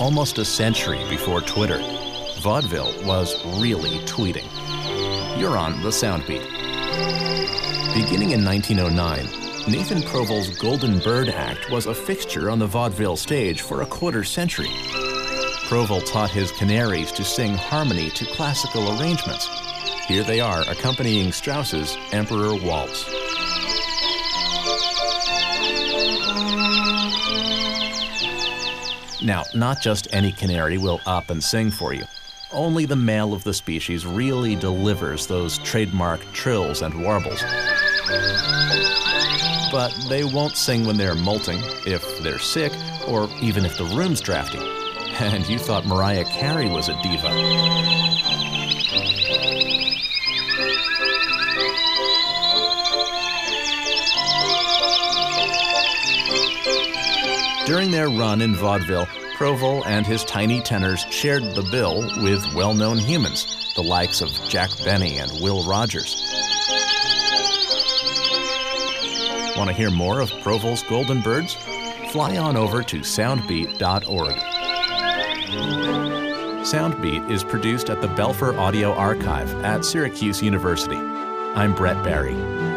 Almost a century before Twitter, vaudeville was really tweeting. You're on the Soundbeat. Beginning in 1909, Nathan Proval's Golden Bird Act was a fixture on the vaudeville stage for a quarter century. Proval taught his canaries to sing harmony to classical arrangements. Here they are accompanying Strauss's Emperor Waltz. Now, not just any canary will up and sing for you. Only the male of the species really delivers those trademark trills and warbles. But they won't sing when they're molting, if they're sick, or even if the room's drafty. And you thought Mariah Carey was a diva. During their run in vaudeville, Proval and his tiny tenors shared the bill with well known humans, the likes of Jack Benny and Will Rogers. Want to hear more of Proval's Golden Birds? Fly on over to soundbeat.org. Soundbeat is produced at the Belfer Audio Archive at Syracuse University. I'm Brett Barry.